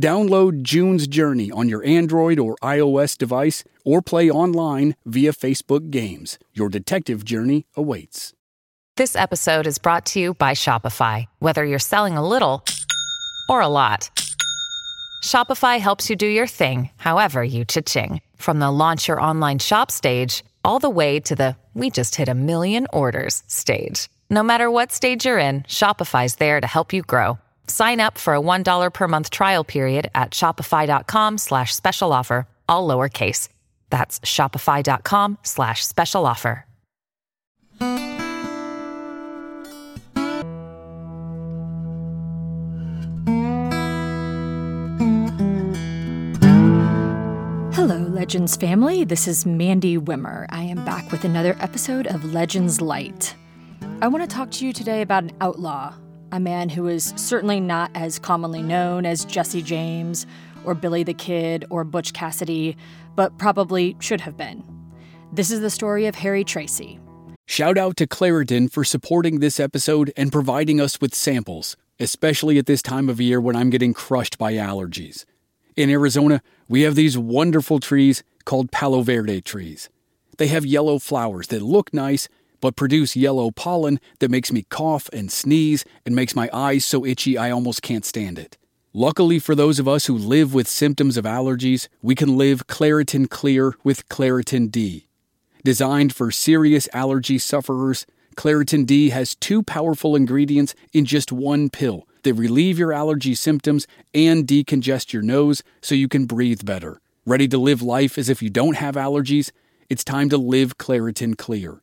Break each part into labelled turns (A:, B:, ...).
A: Download June's Journey on your Android or iOS device or play online via Facebook Games. Your detective journey awaits.
B: This episode is brought to you by Shopify. Whether you're selling a little or a lot, Shopify helps you do your thing, however you cha-ching. From the launch your online shop stage all the way to the we just hit a million orders stage. No matter what stage you're in, Shopify's there to help you grow. Sign up for a $1 per month trial period at shopify.com slash special offer, all lowercase. That's shopify.com slash special offer.
C: Hello, Legends family. This is Mandy Wimmer. I am back with another episode of Legends Lite. I want to talk to you today about an outlaw a man who is certainly not as commonly known as Jesse James or Billy the Kid or Butch Cassidy, but probably should have been. This is the story of Harry Tracy.
A: Shout out to Claritin for supporting this episode and providing us with samples, especially at this time of year when I'm getting crushed by allergies. In Arizona, we have these wonderful trees called Palo Verde trees. They have yellow flowers that look nice but produce yellow pollen that makes me cough and sneeze and makes my eyes so itchy I almost can't stand it. Luckily for those of us who live with symptoms of allergies, we can live Claritin Clear with Claritin D. Designed for serious allergy sufferers, Claritin D has two powerful ingredients in just one pill that relieve your allergy symptoms and decongest your nose so you can breathe better. Ready to live life as if you don't have allergies? It's time to live Claritin Clear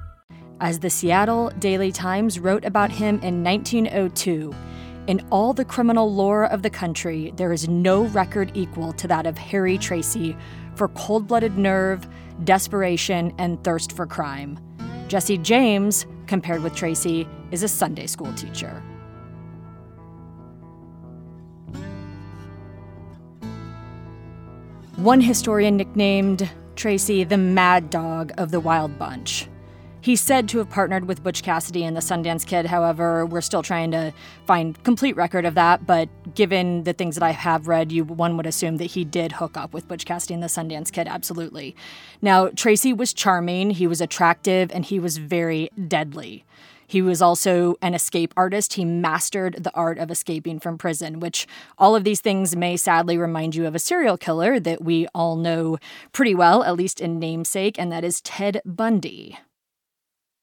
C: as the Seattle Daily Times wrote about him in 1902. In all the criminal lore of the country, there is no record equal to that of Harry Tracy for cold blooded nerve, desperation, and thirst for crime. Jesse James, compared with Tracy, is a Sunday school teacher. One historian nicknamed Tracy the Mad Dog of the Wild Bunch. He's said to have partnered with Butch Cassidy and the Sundance Kid. However, we're still trying to find complete record of that. But given the things that I have read, you one would assume that he did hook up with Butch Cassidy and the Sundance Kid. Absolutely. Now, Tracy was charming. He was attractive, and he was very deadly. He was also an escape artist. He mastered the art of escaping from prison, which all of these things may sadly remind you of a serial killer that we all know pretty well, at least in namesake, and that is Ted Bundy.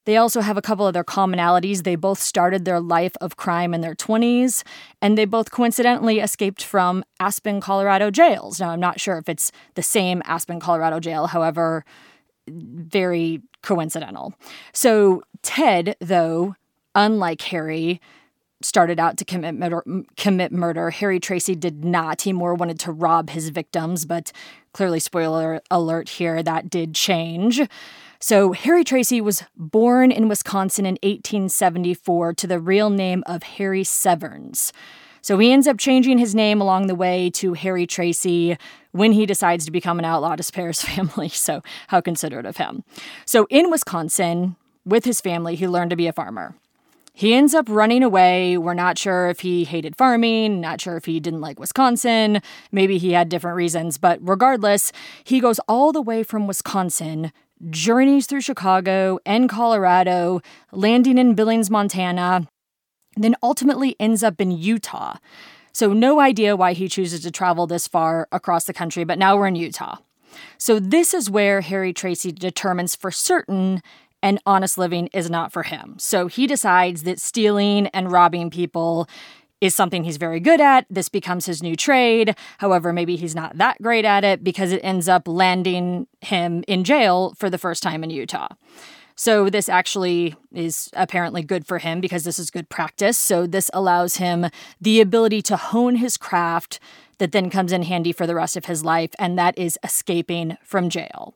C: They also have a couple of their commonalities. They both started their life of crime in their 20s, and they both coincidentally escaped from Aspen, Colorado jails. Now, I'm not sure if it's the same Aspen, Colorado jail, however, very coincidental. So, Ted, though, unlike Harry, started out to commit murder, commit murder. Harry Tracy did not. He more wanted to rob his victims, but clearly, spoiler alert here, that did change. So, Harry Tracy was born in Wisconsin in 1874 to the real name of Harry Severns. So he ends up changing his name along the way to Harry Tracy when he decides to become an outlaw to spare his family. So, how considerate of him. So, in Wisconsin, with his family, he learned to be a farmer. He ends up running away. We're not sure if he hated farming, not sure if he didn't like Wisconsin. Maybe he had different reasons, but regardless, he goes all the way from Wisconsin, journeys through Chicago and Colorado, landing in Billings, Montana, then ultimately ends up in Utah. So, no idea why he chooses to travel this far across the country, but now we're in Utah. So, this is where Harry Tracy determines for certain an honest living is not for him. So, he decides that stealing and robbing people is something he's very good at. This becomes his new trade. However, maybe he's not that great at it because it ends up landing him in jail for the first time in Utah. So, this actually is apparently good for him because this is good practice. So, this allows him the ability to hone his craft that then comes in handy for the rest of his life, and that is escaping from jail.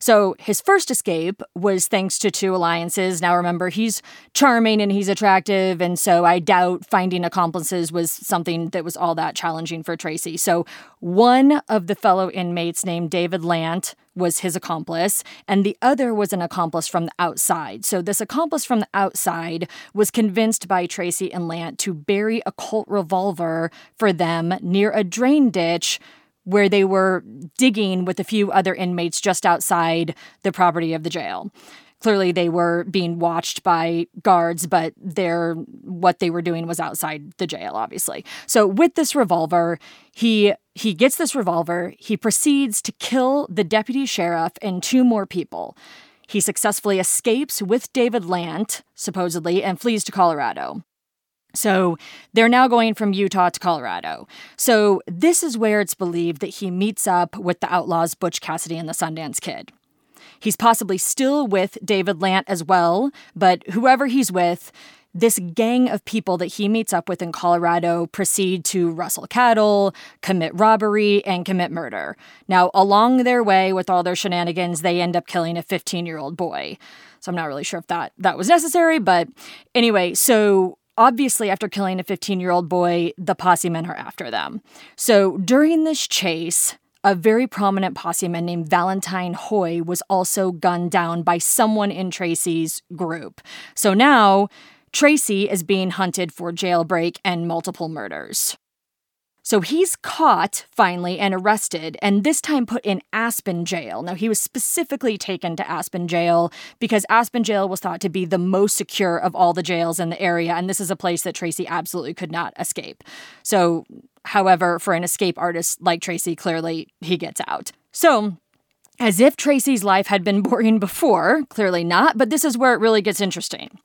C: So his first escape was thanks to two alliances. Now remember, he's charming and he's attractive, and so I doubt finding accomplices was something that was all that challenging for Tracy. So one of the fellow inmates named David Lant was his accomplice, and the other was an accomplice from the outside. So, this accomplice from the outside was convinced by Tracy and Lant to bury a Colt revolver for them near a drain ditch where they were digging with a few other inmates just outside the property of the jail. Clearly, they were being watched by guards, but their what they were doing was outside the jail, obviously. So, with this revolver, he he gets this revolver. He proceeds to kill the deputy sheriff and two more people. He successfully escapes with David Lant, supposedly, and flees to Colorado. So they're now going from Utah to Colorado. So this is where it's believed that he meets up with the outlaws Butch Cassidy and the Sundance Kid. He's possibly still with David Lant as well, but whoever he's with, this gang of people that he meets up with in Colorado proceed to rustle cattle, commit robbery, and commit murder. Now, along their way with all their shenanigans, they end up killing a 15 year old boy. So I'm not really sure if that, that was necessary, but anyway, so Obviously, after killing a 15 year old boy, the posse men are after them. So during this chase, a very prominent posse man named Valentine Hoy was also gunned down by someone in Tracy's group. So now, Tracy is being hunted for jailbreak and multiple murders. So he's caught finally and arrested, and this time put in Aspen jail. Now, he was specifically taken to Aspen jail because Aspen jail was thought to be the most secure of all the jails in the area, and this is a place that Tracy absolutely could not escape. So, however, for an escape artist like Tracy, clearly he gets out. So, as if Tracy's life had been boring before, clearly not, but this is where it really gets interesting.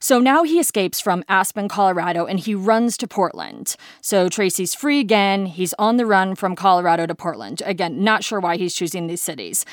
C: So now he escapes from Aspen, Colorado, and he runs to Portland. So Tracy's free again. He's on the run from Colorado to Portland. Again, not sure why he's choosing these cities.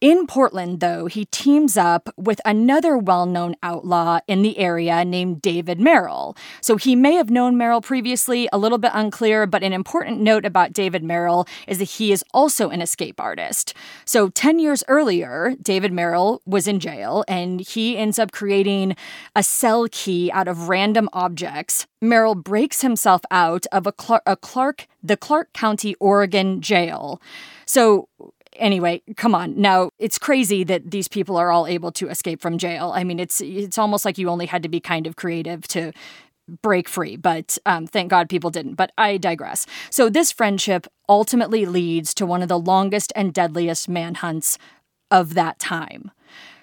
C: In Portland, though, he teams up with another well known outlaw in the area named David Merrill. So he may have known Merrill previously, a little bit unclear, but an important note about David Merrill is that he is also an escape artist. So 10 years earlier, David Merrill was in jail and he ends up creating a cell key out of random objects. Merrill breaks himself out of a, Clark, a Clark the Clark County, Oregon jail. So anyway, come on. Now, it's crazy that these people are all able to escape from jail. I mean, it's it's almost like you only had to be kind of creative to break free, but um, thank God people didn't. But I digress. So, this friendship ultimately leads to one of the longest and deadliest manhunts of that time.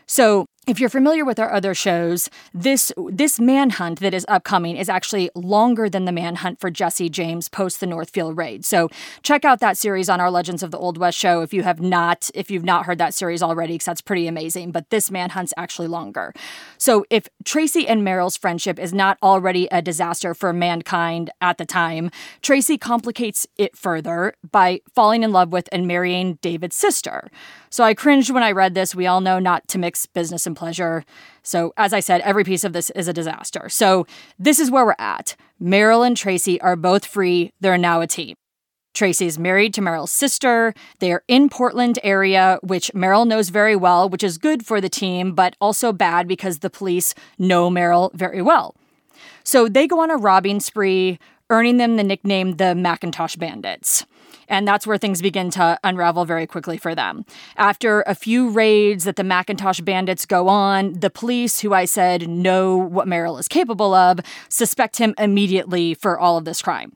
C: So, if you're familiar with our other shows, this this manhunt that is upcoming is actually longer than the manhunt for Jesse James post the Northfield raid. So check out that series on our Legends of the Old West show if you have not if you've not heard that series already because that's pretty amazing. But this manhunt's actually longer. So if Tracy and Merrill's friendship is not already a disaster for mankind at the time, Tracy complicates it further by falling in love with and marrying David's sister. So I cringed when I read this. We all know not to mix business and pleasure. So, as I said, every piece of this is a disaster. So, this is where we're at. Merrill and Tracy are both free. They're now a team. Tracy's married to Merrill's sister. They are in Portland area, which Merrill knows very well, which is good for the team, but also bad because the police know Merrill very well. So they go on a robbing spree, earning them the nickname the Macintosh Bandits. And that's where things begin to unravel very quickly for them. After a few raids that the Macintosh bandits go on, the police, who I said know what Merrill is capable of, suspect him immediately for all of this crime.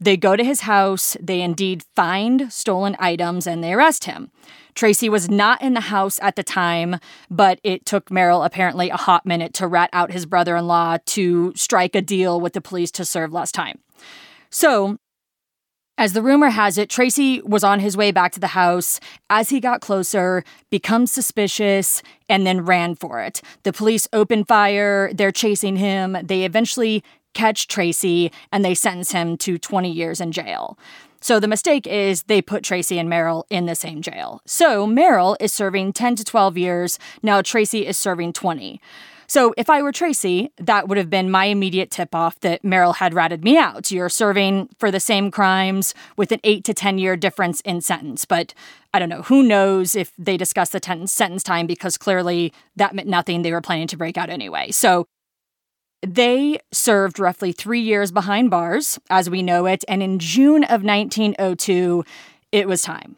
C: They go to his house, they indeed find stolen items, and they arrest him. Tracy was not in the house at the time, but it took Merrill apparently a hot minute to rat out his brother in law to strike a deal with the police to serve less time. So, as the rumor has it, Tracy was on his way back to the house. As he got closer, becomes suspicious, and then ran for it. The police open fire, they're chasing him. They eventually catch Tracy and they sentence him to 20 years in jail. So the mistake is they put Tracy and Merrill in the same jail. So Merrill is serving 10 to 12 years. Now Tracy is serving 20. So if I were Tracy, that would have been my immediate tip off that Merrill had ratted me out. You're serving for the same crimes with an eight to 10 year difference in sentence. But I don't know, who knows if they discussed the ten- sentence time because clearly that meant nothing. They were planning to break out anyway. So they served roughly three years behind bars, as we know it, and in June of 1902, it was time.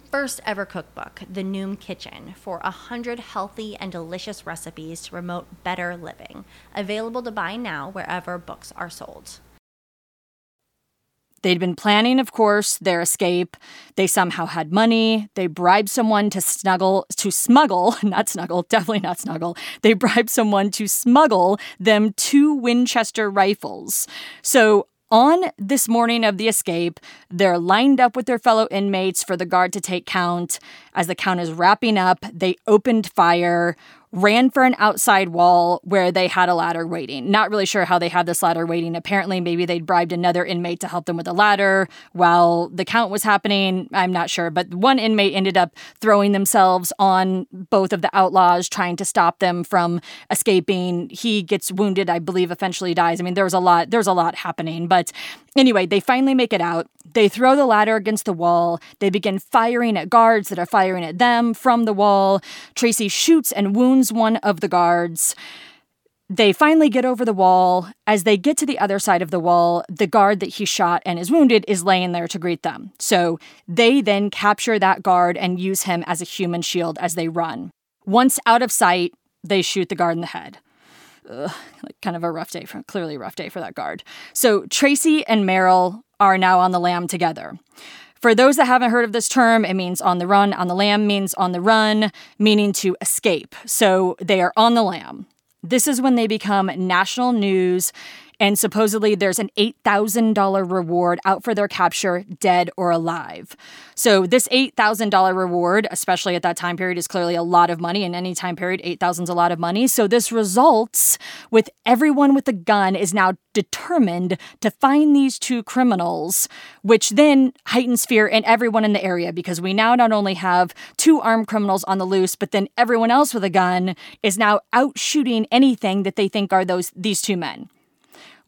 D: first ever cookbook, The Noom Kitchen, for a hundred healthy and delicious recipes to promote better living. Available to buy now wherever books are sold.
C: They'd been planning, of course, their escape. They somehow had money. They bribed someone to snuggle, to smuggle, not snuggle, definitely not snuggle. They bribed someone to smuggle them two Winchester rifles. So on this morning of the escape, they're lined up with their fellow inmates for the guard to take count. As the count is wrapping up, they opened fire ran for an outside wall where they had a ladder waiting. Not really sure how they had this ladder waiting. Apparently, maybe they'd bribed another inmate to help them with the ladder while the count was happening. I'm not sure. But one inmate ended up throwing themselves on both of the outlaws, trying to stop them from escaping. He gets wounded, I believe, eventually dies. I mean, there was a lot, there's a lot happening. But anyway, they finally make it out. They throw the ladder against the wall. They begin firing at guards that are firing at them from the wall. Tracy shoots and wounds one of the guards. They finally get over the wall. As they get to the other side of the wall, the guard that he shot and is wounded is laying there to greet them. So they then capture that guard and use him as a human shield as they run. Once out of sight, they shoot the guard in the head. Ugh, like kind of a rough day for clearly a rough day for that guard. So Tracy and Merrill are now on the lam together. For those that haven't heard of this term, it means on the run. On the lam means on the run, meaning to escape. So they are on the lam. This is when they become national news and supposedly there's an $8,000 reward out for their capture, dead or alive. So, this $8,000 reward, especially at that time period, is clearly a lot of money. In any time period, $8,000 is a lot of money. So, this results with everyone with a gun is now determined to find these two criminals, which then heightens fear in everyone in the area because we now not only have two armed criminals on the loose, but then everyone else with a gun is now out shooting anything that they think are those these two men.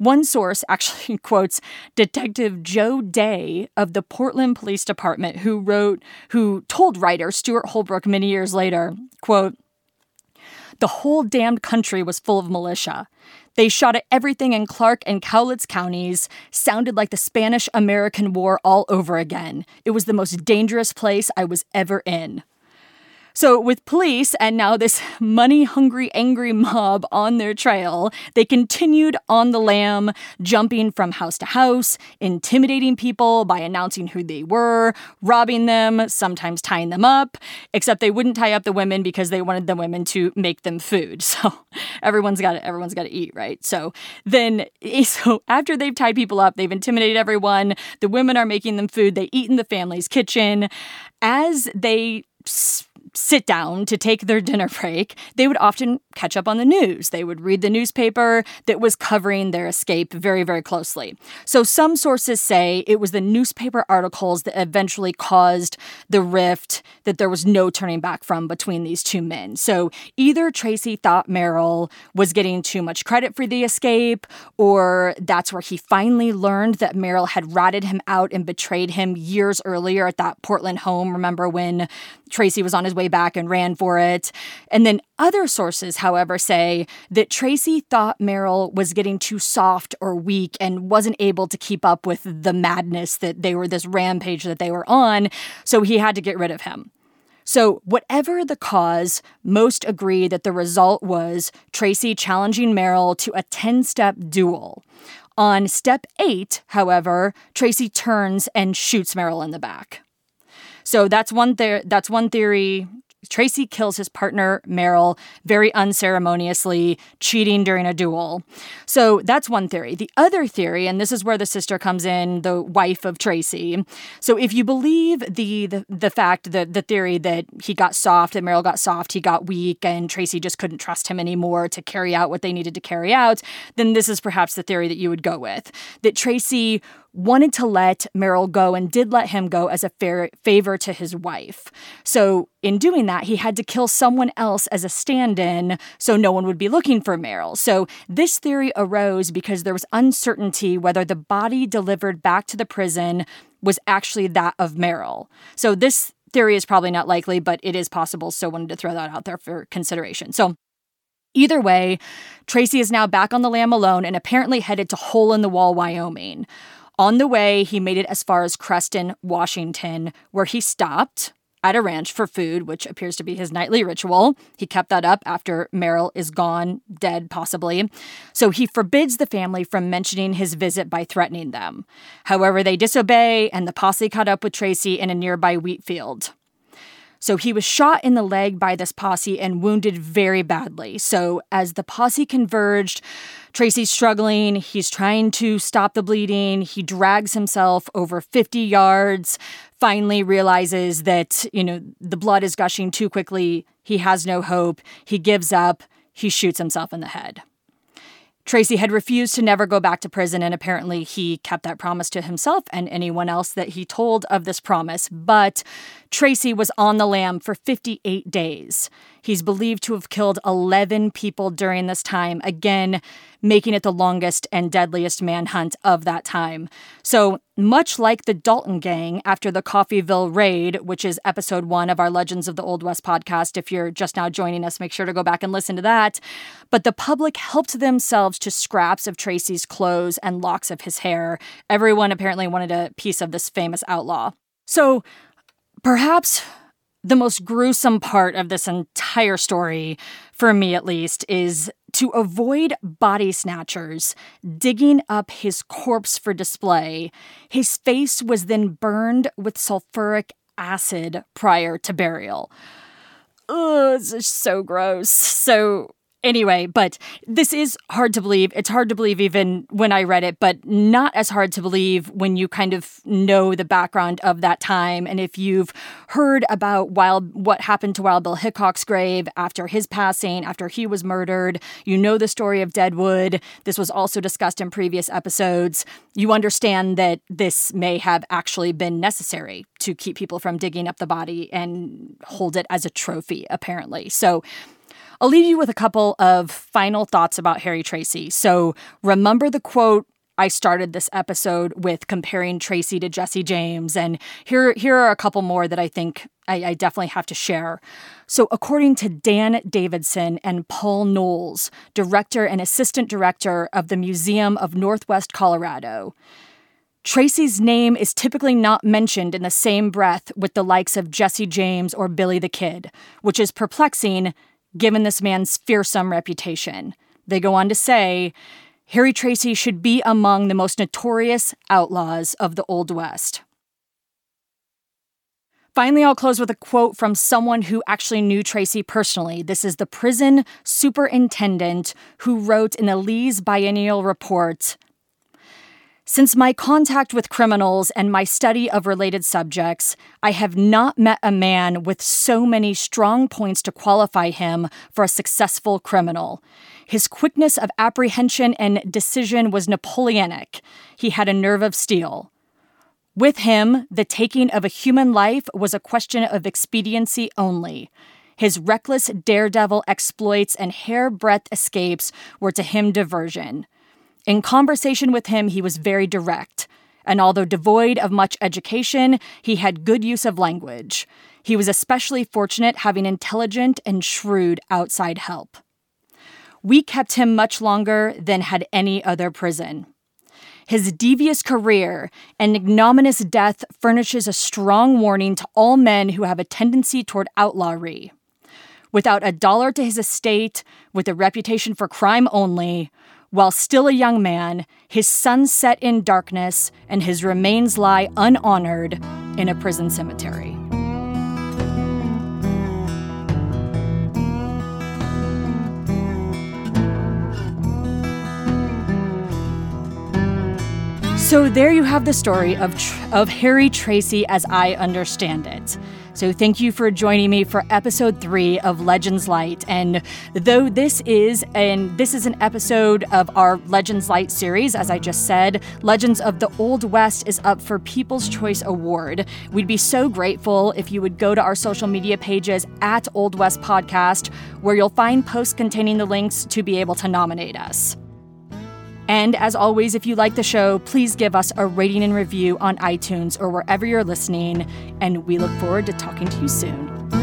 C: One source actually quotes Detective Joe Day of the Portland Police Department who wrote who told writer Stewart Holbrook many years later, quote, the whole damned country was full of militia. They shot at everything in Clark and Cowlitz counties, sounded like the Spanish American War all over again. It was the most dangerous place I was ever in. So, with police and now this money hungry, angry mob on their trail, they continued on the lam, jumping from house to house, intimidating people by announcing who they were, robbing them, sometimes tying them up, except they wouldn't tie up the women because they wanted the women to make them food. So, everyone's got to, everyone's got to eat, right? So, then, so after they've tied people up, they've intimidated everyone, the women are making them food, they eat in the family's kitchen. As they sit down to take their dinner break, they would often catch up on the news. They would read the newspaper that was covering their escape very, very closely. So some sources say it was the newspaper articles that eventually caused the rift that there was no turning back from between these two men. So either Tracy thought Merrill was getting too much credit for the escape, or that's where he finally learned that Merrill had ratted him out and betrayed him years earlier at that Portland home. Remember when Tracy was on his way back and ran for it. And then other sources, however, say that Tracy thought Merrill was getting too soft or weak and wasn't able to keep up with the madness that they were, this rampage that they were on. So he had to get rid of him. So, whatever the cause, most agree that the result was Tracy challenging Merrill to a 10 step duel. On step eight, however, Tracy turns and shoots Merrill in the back. So that's one there. That's one theory. Tracy kills his partner, Merrill, very unceremoniously, cheating during a duel. So that's one theory. The other theory, and this is where the sister comes in, the wife of Tracy. So if you believe the the, the fact that the theory that he got soft, that Merrill got soft, he got weak, and Tracy just couldn't trust him anymore to carry out what they needed to carry out, then this is perhaps the theory that you would go with. That Tracy wanted to let Merrill go and did let him go as a fair favor to his wife. So, in doing that, he had to kill someone else as a stand in so no one would be looking for Merrill. So, this theory arose because there was uncertainty whether the body delivered back to the prison was actually that of Merrill. So, this theory is probably not likely, but it is possible. So, wanted to throw that out there for consideration. So, Either way, Tracy is now back on the lam alone and apparently headed to Hole in the Wall, Wyoming. On the way, he made it as far as Creston, Washington, where he stopped at a ranch for food, which appears to be his nightly ritual. He kept that up after Merrill is gone, dead possibly. So he forbids the family from mentioning his visit by threatening them. However, they disobey, and the posse caught up with Tracy in a nearby wheat field. So he was shot in the leg by this posse and wounded very badly. So as the posse converged, Tracy's struggling. He's trying to stop the bleeding. He drags himself over 50 yards, finally realizes that, you know, the blood is gushing too quickly. He has no hope. He gives up. He shoots himself in the head. Tracy had refused to never go back to prison, and apparently he kept that promise to himself and anyone else that he told of this promise. But Tracy was on the lam for 58 days. He's believed to have killed 11 people during this time, again, making it the longest and deadliest manhunt of that time. So, much like the Dalton Gang after the Coffeyville raid, which is episode one of our Legends of the Old West podcast, if you're just now joining us, make sure to go back and listen to that. But the public helped themselves to scraps of Tracy's clothes and locks of his hair. Everyone apparently wanted a piece of this famous outlaw. So, perhaps the most gruesome part of this entire story, for me at least, is to avoid body snatchers digging up his corpse for display. His face was then burned with sulfuric acid prior to burial. Ugh, it's so gross. So anyway, but this is hard to believe. It's hard to believe even when I read it, but not as hard to believe when you kind of know the background of that time. And if you've heard about Wild what happened to Wild Bill Hickok's grave after his passing, after he was murdered, you know the story of Deadwood. This was also discussed in previous episodes. You understand that this may have actually been necessary to keep people from digging up the body and hold it as a trophy, apparently. So I'll leave you with a couple of final thoughts about Harry Tracy. So remember the quote I started this episode with comparing Tracy to Jesse James, and here here are a couple more that I think I, I, definitely have to share. So, according to Dan Davidson and Paul Knowles, director and assistant director of the Museum of Northwest Colorado, Tracy's name is typically not mentioned in the same breath with the likes of Jesse James or Billy the Kid, which is perplexing given this man's fearsome reputation. They go on to say Harry Tracy should be among the most notorious outlaws of the Old West. Finally, I'll close with a quote from someone who actually knew Tracy personally. This is the prison superintendent who wrote in the Lee's Biennial Report since my contact with criminals and my study of related subjects, I have not met a man with so many strong points to qualify him for a successful criminal. His quickness of apprehension and decision was Napoleonic. He had a nerve of steel. With him, the taking of a human life was a question of expediency only. His reckless daredevil exploits and hairbreadth escapes were to him diversion. In conversation with him, he was very direct, and although devoid of much education, he had good use of language. He was especially fortunate having intelligent and shrewd outside help. We kept him much longer than had any other prison. His devious career and ignominious death furnishes a strong warning to all men who have a tendency toward outlawry. Without a dollar to his estate, with a reputation for crime only, while still a young man, his sun set in darkness and his remains lie unhonored in a prison cemetery. So there you have the story of, of Harry Tracy as I understand it. So thank you for joining me for episode three of Legends Lite. And though this is and this is an episode of our Legends Lite series, as I just said, Legends of the Old West is up for People's Choice Award. We'd be so grateful if you would go to our social media pages at Old West Podcast, where you'll find posts containing the links to be able to nominate us. And as always, if you like the show, please give us a rating and review on iTunes or wherever you're listening. And we look forward to talking to you soon.